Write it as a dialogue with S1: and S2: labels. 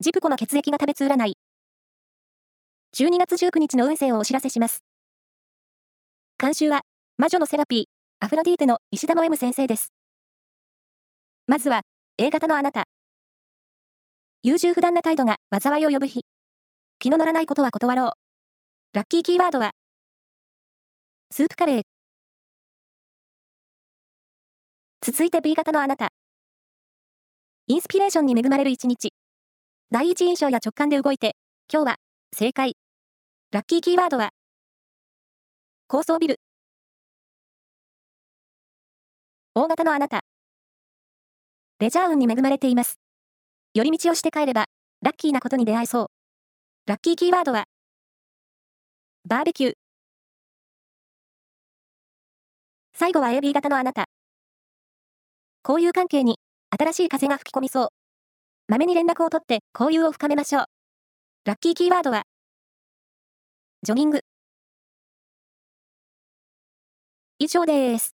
S1: ジプコの血液が食べつ占い。12月19日の運勢をお知らせします。監修は、魔女のセラピー、アフロディーテの石田の M 先生です。まずは、A 型のあなた。優柔不断な態度が災いを呼ぶ日。気の乗らないことは断ろう。ラッキーキーワードは、スープカレー。続いて B 型のあなた。インスピレーションに恵まれる一日。第一印象や直感で動いて、今日は、正解。ラッキーキーワードは、高層ビル。大型のあなた。レジャー運に恵まれています。寄り道をして帰れば、ラッキーなことに出会えそう。ラッキーキーワードは、バーベキュー。最後は AB 型のあなた。交友関係に新しい風が吹き込みそう。まめに連絡を取って交友を深めましょう。ラッキーキーワードは、ジョギング。以上です。